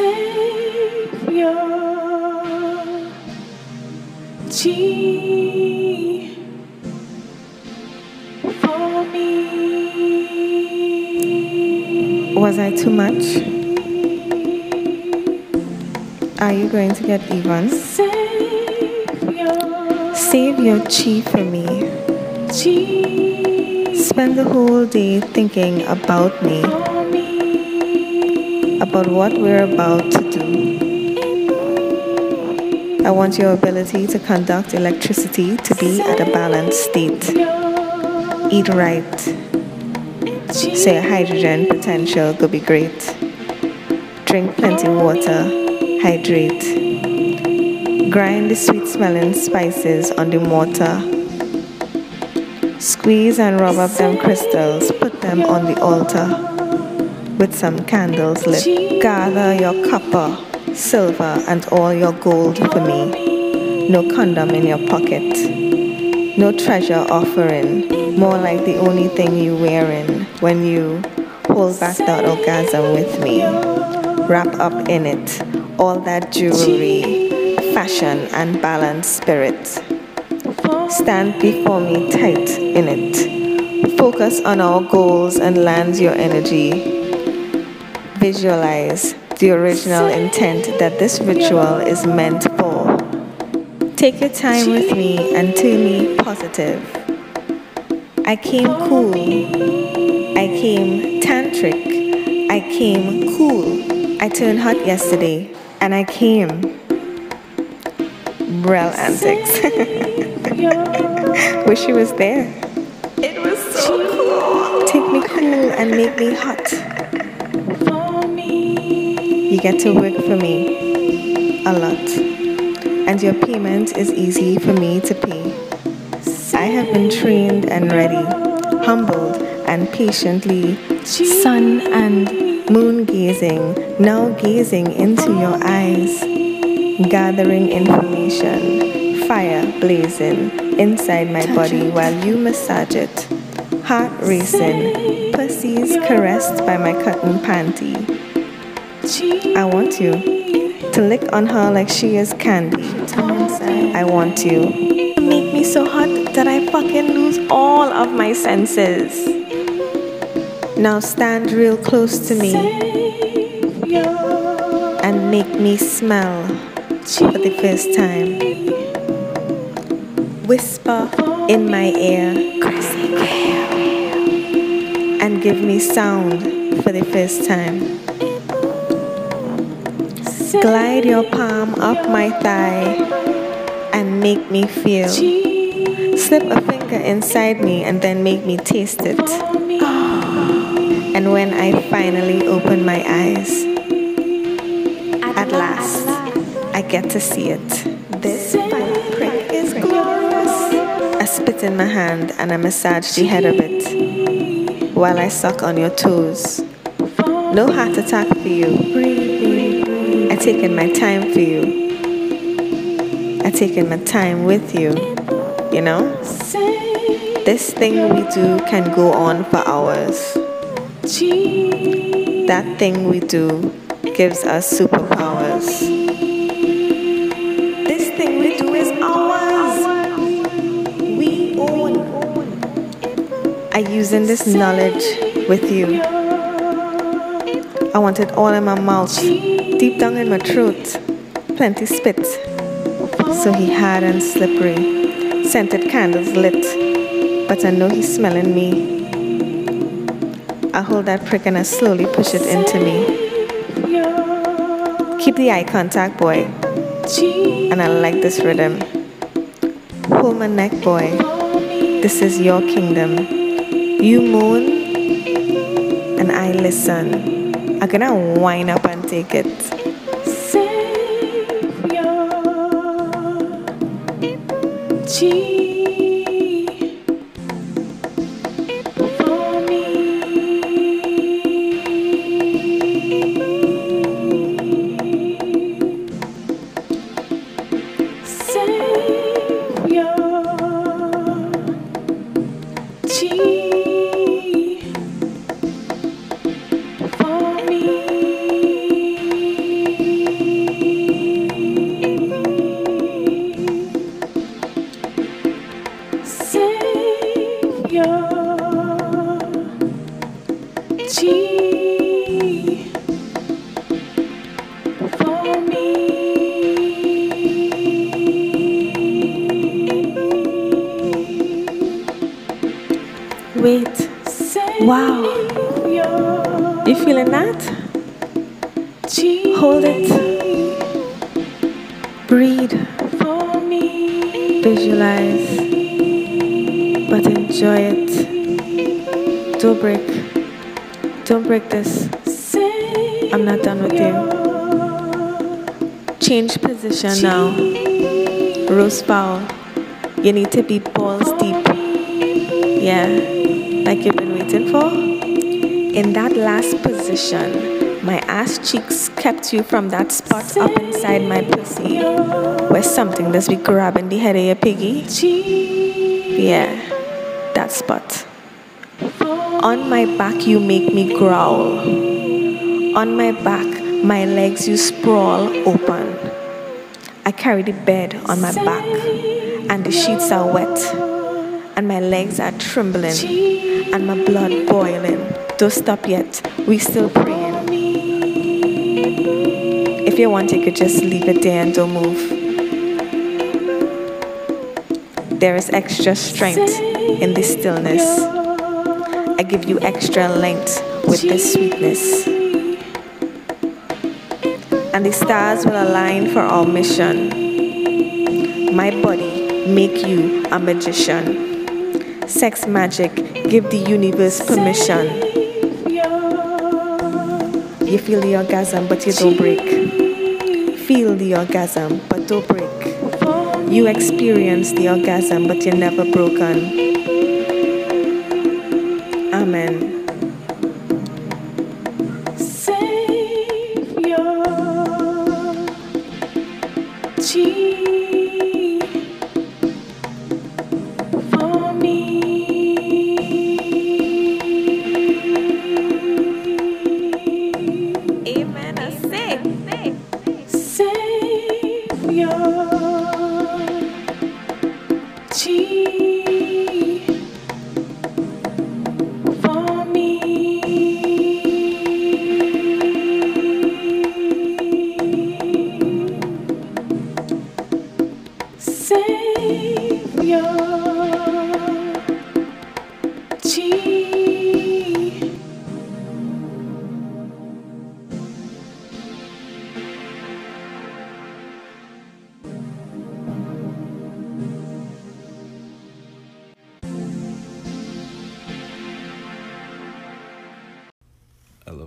Savior. chi for me. Was I too much? Are you going to get even? Savior. Save your chi for me. G Spend the whole day thinking about me, me. About what we're about to do. I want your ability to conduct electricity to be at a balanced state. Eat right. So hydrogen potential could be great. Drink plenty of water. Hydrate. Grind the sweet smelling spices on the mortar. Squeeze and rub up them crystals. Put them on the altar. With some candles lit. Gather your copper, silver, and all your gold for me. No condom in your pocket. No treasure offering, more like the only thing you wearing when you hold back that orgasm with me. Wrap up in it all that jewelry, fashion, and balanced spirit. Stand before me tight in it. Focus on our goals and land your energy. Visualize the original intent that this ritual is meant for. Take your time with me and turn me positive. I came cool. I came tantric. I came cool. I turned hot yesterday and I came. Brel antics. Wish she was there. It was so cool. Take me cool and make me hot. For me. You get to work for me a lot. And your payment is easy for me to pay. I have been trained and ready, humbled and patiently, sun and moon gazing, now gazing into your eyes, gathering information, fire blazing inside my body while you massage it, heart racing, pussies caressed by my cotton panty. I want you to lick on her like she is candy. I want you to make me so hot that I fucking lose all of my senses. Now stand real close to me and make me smell for the first time. Whisper in my ear and give me sound for the first time. Glide your palm up my thigh and make me feel. Slip a finger inside me and then make me taste it. And when I finally open my eyes, at last, I get to see it. This prick is glorious. I spit in my hand and I massage the head of it while I suck on your toes. No heart attack for you. I taken my time for you. I taken my time with you. You know? This thing we do can go on for hours. That thing we do gives us superpowers. This thing we do is ours. We own. I using this knowledge with you. I want it all in my mouth, deep down in my throat. Plenty spit. So he hard and slippery. Scented candles lit. But I know he's smelling me. I hold that prick and I slowly push it into me. Keep the eye contact, boy. And I like this rhythm. Pull my neck, boy. This is your kingdom. You moan, and I listen. I'm gonna wind up take it. G Yeah. Break this. I'm not done with you. Change position now. Rose foul. You need to be balls deep. Yeah, like you've been waiting for. In that last position, my ass cheeks kept you from that spot up inside my pussy where something does be grabbing the head of your piggy. Yeah, that spot. On my back, you make me growl. On my back, my legs you sprawl open. I carry the bed on my back, and the sheets are wet, and my legs are trembling, and my blood boiling. Don't stop yet, we still praying. If you want, you could just leave it there and don't move. There is extra strength in this stillness. I give you extra length with this sweetness. And the stars will align for our mission. My body make you a magician. Sex magic give the universe permission. You feel the orgasm, but you don't break. Feel the orgasm, but don't break. You experience the orgasm, but you're never broken. Amen. Savior,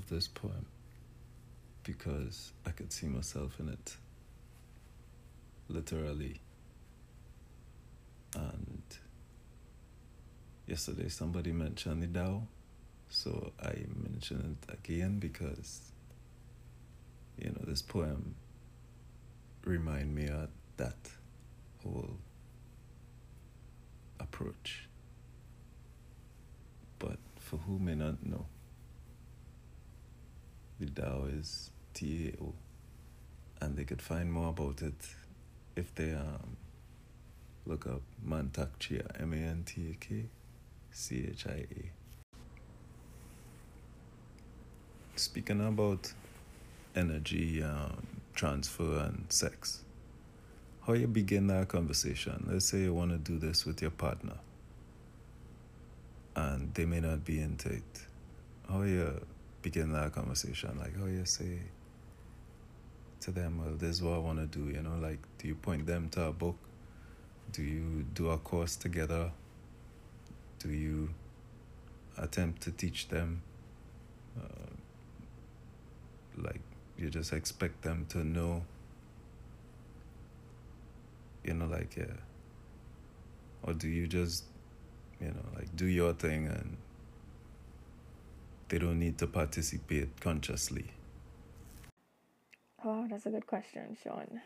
love this poem because I could see myself in it. Literally. And yesterday somebody mentioned the Tao, so I mention it again because you know this poem remind me of that whole approach. But for who may not know, the Tao is T A O, and they could find more about it if they um, look up Mantak Chia, M A N T A K C H I A. Speaking about energy um, transfer and sex, how you begin that conversation? Let's say you want to do this with your partner, and they may not be into it. How you begin that conversation? Like how you say to them, well, this is what I want to do, you know, like do you point them to a book? Do you do a course together? Do you attempt to teach them? Uh, like you just expect them to know, you know, like, yeah. Or do you just, you know, like do your thing and they don't need to participate consciously? Oh, that's a good question, Sean.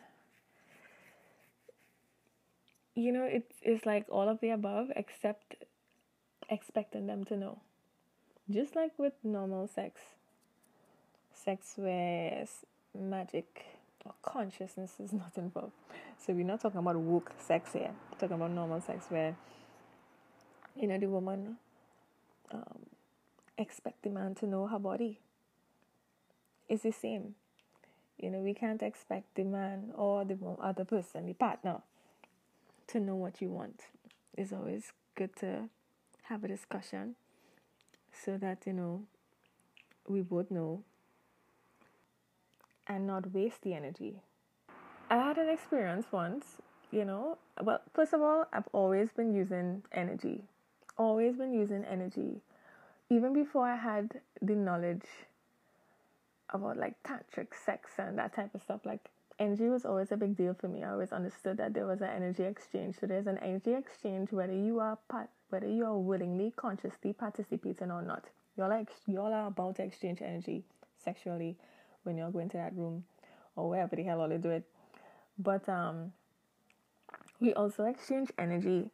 You know, it's it's like all of the above except expecting them to know. Just like with normal sex. Sex where magic or consciousness is not involved. So we're not talking about woke sex here. We're talking about normal sex where you know the woman um, expect the man to know her body. It's the same. You know, we can't expect the man or the other person, the partner, to know what you want. It's always good to have a discussion so that, you know, we both know and not waste the energy. I had an experience once, you know. Well, first of all, I've always been using energy, always been using energy. Even before I had the knowledge about like tantric sex and that type of stuff, like energy was always a big deal for me. I always understood that there was an energy exchange. So there's an energy exchange whether you are part, whether you are willingly, consciously participating or not. Y'all are, y'all are about to exchange energy sexually when you're going to that room or wherever the hell all they do it. But um, we also exchange energy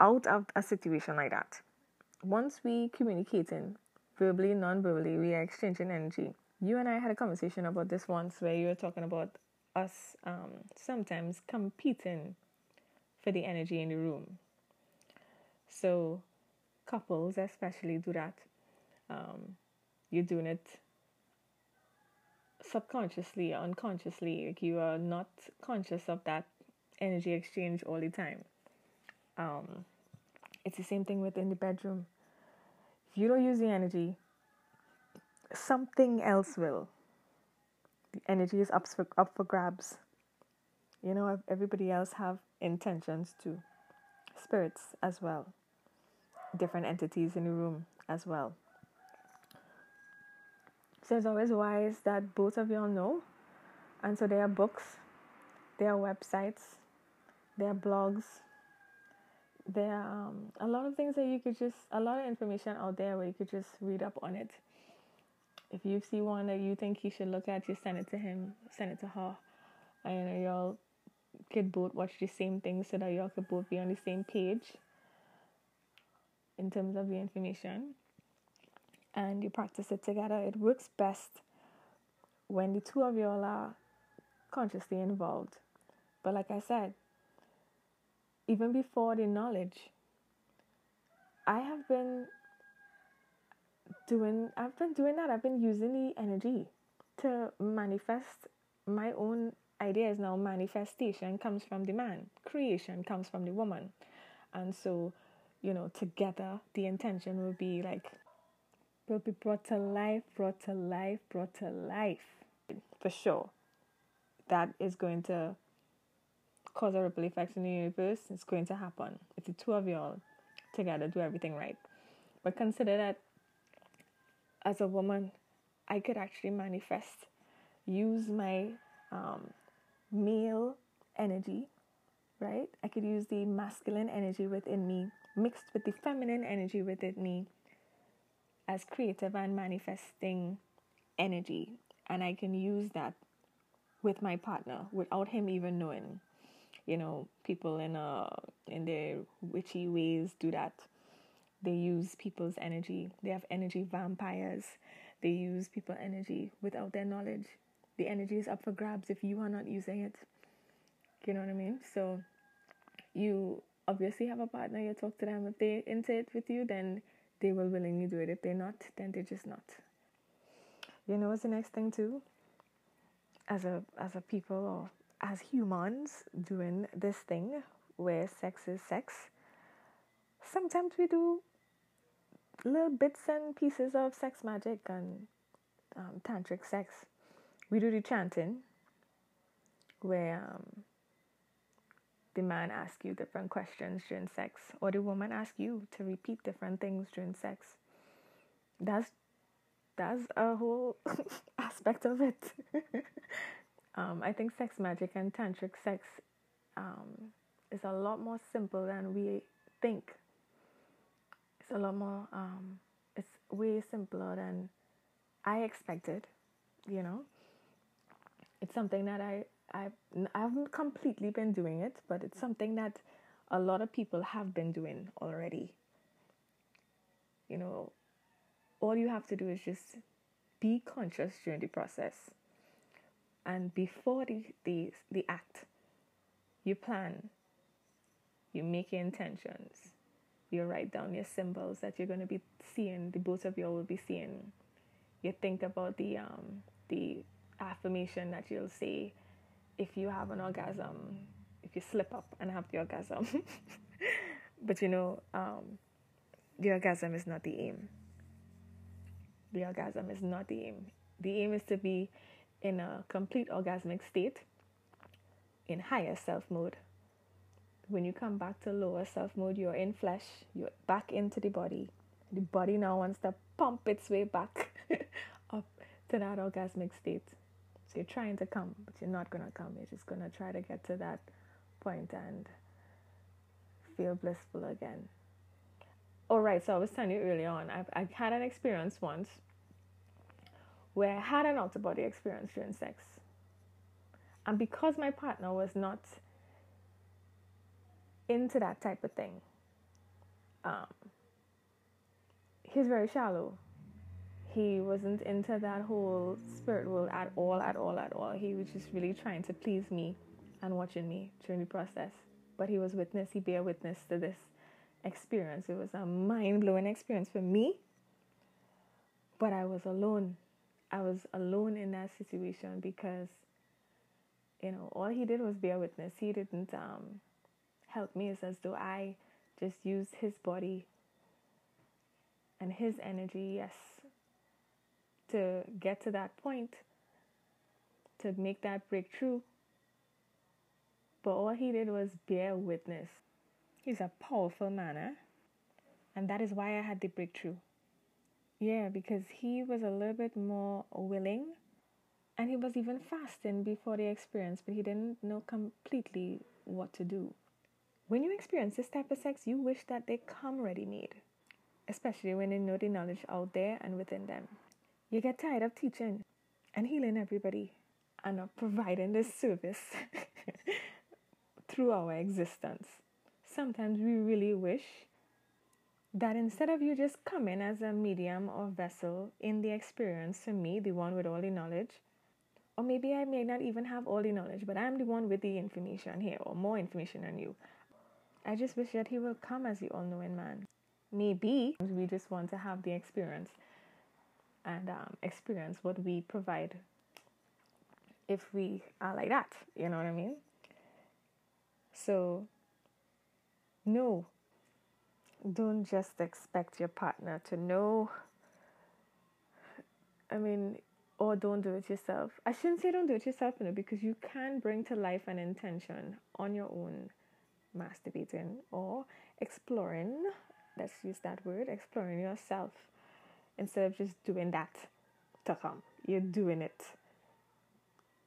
out of a situation like that. Once we communicating verbally, non-verbally, we are exchanging energy. You and I had a conversation about this once where you were talking about us um, sometimes competing for the energy in the room. So couples especially do that. Um, you're doing it subconsciously, unconsciously. Like you are not conscious of that energy exchange all the time. Um, it's the same thing within the bedroom. If you don't use the energy, something else will. The energy is up for, up for grabs. You know, everybody else have intentions too. Spirits as well. Different entities in the room as well. So it's always wise that both of y'all know. And so there are books, there are websites, there are blogs, there are um, a lot of things that you could just, a lot of information out there where you could just read up on it. If you see one that you think he should look at, just send it to him, send it to her. And y'all could both watch the same thing so that y'all could both be on the same page in terms of the information and you practice it together. It works best when the two of you all are consciously involved. But like I said, even before the knowledge, I have been doing I've been doing that. I've been using the energy to manifest my own ideas now. Manifestation comes from the man, creation comes from the woman. And so, you know, together the intention will be like will be brought to life, brought to life, brought to life. For sure. That is going to cause a ripple effect in the universe. It's going to happen if the two of y'all together do everything right. But consider that as a woman, I could actually manifest, use my um, male energy, right? I could use the masculine energy within me mixed with the feminine energy within me as creative and manifesting energy and I can use that with my partner without him even knowing. You know, people in uh in their witchy ways do that. They use people's energy. They have energy vampires. They use people energy without their knowledge. The energy is up for grabs if you are not using it. You know what I mean? So you obviously have a partner, you talk to them. If they're into it with you, then they will willingly do it. If they're not, then they're just not. You know what's the next thing too? As a as a people or as humans doing this thing where sex is sex, sometimes we do little bits and pieces of sex magic and um, tantric sex. We do the chanting where um, the man ask you different questions during sex, or the woman ask you to repeat different things during sex. That's that's a whole aspect of it. um, I think sex magic and tantric sex um, is a lot more simple than we think. It's a lot more. Um, it's way simpler than I expected. You know, it's something that I I I haven't completely been doing it, but it's something that a lot of people have been doing already. You know, all you have to do is just be conscious during the process. And before the, the, the act, you plan, you make your intentions, you write down your symbols that you're going to be seeing, the both of you will be seeing. You think about the um, the affirmation that you'll say if you have an orgasm, if you slip up and have the orgasm. but you know, um, the orgasm is not the aim. The orgasm is not the aim. The aim is to be in a complete orgasmic state in higher self mode. When you come back to lower self mode, you're in flesh, you're back into the body. The body now wants to pump its way back up to that orgasmic state. You're trying to come, but you're not going to come. You're just going to try to get to that point and feel blissful again. All right, so I was telling you earlier on, I've, I had an experience once where I had an of body experience during sex. And because my partner was not into that type of thing, um, he's very shallow. He wasn't into that whole spirit world at all, at all, at all. He was just really trying to please me and watching me during the process. But he was witness, he bear witness to this experience. It was a mind blowing experience for me. But I was alone. I was alone in that situation because, you know, all he did was bear witness. He didn't um, help me. It's as though I just used his body and his energy, yes, to get to that point, to make that breakthrough. But all he did was bear witness. He's a powerful man, eh? And that is why I had the breakthrough. Yeah, because he was a little bit more willing and he was even fasting before the experience, but he didn't know completely what to do. When you experience this type of sex, you wish that they come ready made, especially when they know the knowledge out there and within them. You get tired of teaching and healing everybody and of providing this service through our existence sometimes we really wish that instead of you just coming as a medium or vessel in the experience to me, the one with all the knowledge, or maybe I may not even have all the knowledge, but I'm the one with the information here, or more information than you. I just wish that he will come as the all knowing man. Maybe we just want to have the experience and um, experience what we provide if we are like that, you know what I mean? So no, don't just expect your partner to know. I mean, or don't do it yourself. I shouldn't say don't do it yourself, you know, because you can bring to life an intention on your own, masturbating or exploring. Let's use that word, exploring yourself, instead of just doing that to come. You're doing it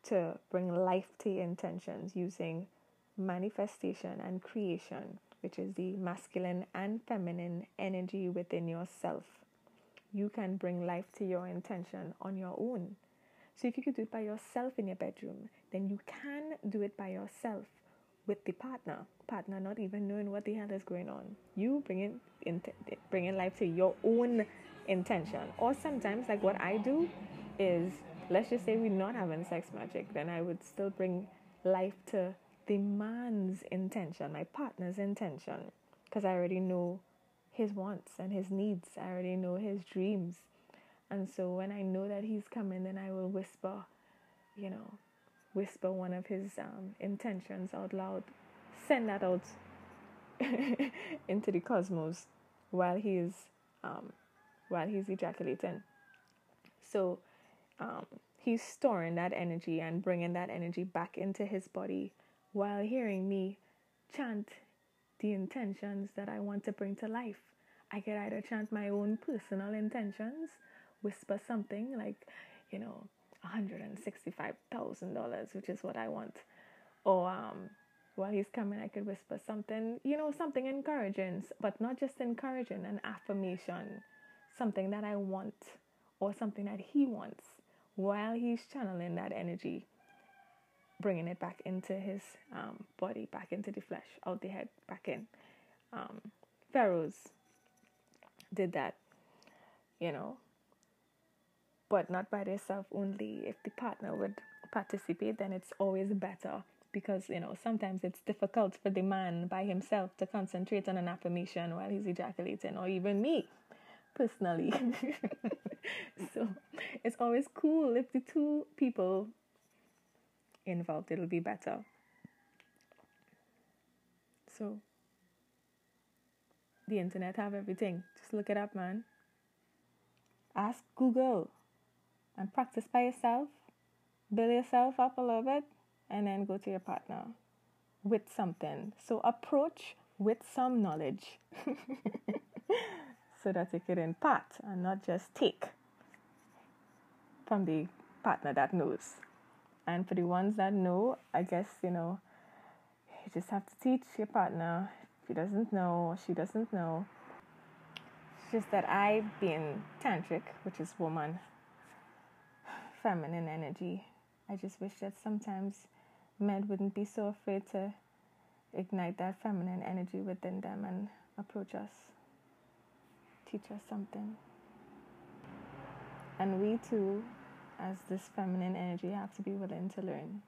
to bring life to your intentions using manifestation and creation which is the masculine and feminine energy within yourself. You can bring life to your intention on your own. So, if you could do it by yourself in your bedroom, then you can do it by yourself with the partner. Partner not even knowing what the hell is going on. You bringing in, bringing life to your own intention. Or sometimes, like what I do, is let's just say we're not having sex magic, then I would still bring life to the man's intention, my partner's intention, because I already know his wants and his needs. I already know his dreams. And so when I know that he's coming, then I will whisper, you know, whisper one of his um, intentions out loud, send that out into the cosmos while he's um, while he's ejaculating. So um, he's storing that energy and bringing that energy back into his body while hearing me chant the intentions that I want to bring to life. I could either chant my own personal intentions, whisper something like, you know, $165,000, which is what I want. Or um, while he's coming, I could whisper something, you know, something encouraging, but not just encouraging, an affirmation, something that I want or something that he wants while he's channeling that energy bringing it back into his um, body, back into the flesh, out the head, back in. Um, pharaohs did that, you know, but not by themselves only. If the partner would participate, then it's always better because you know sometimes it's difficult for the man by himself to concentrate on an affirmation while he's ejaculating, or even me personally. so it's always cool if the two people involved, it'll be better. So the internet have everything. Just look it up, man. Ask Google and practice by yourself. Build yourself up a little bit and then go to your partner with something. So approach with some knowledge so that you can impart and not just take from the partner that knows. And for the ones that know, I guess, you know, you just have to teach your partner. If he doesn't know or she doesn't know, it's just that I, being tantric, which is woman, feminine energy, I just wish that sometimes men wouldn't be so afraid to ignite that feminine energy within them and approach us, teach us something. And we too, as this feminine energy, have to be willing to learn.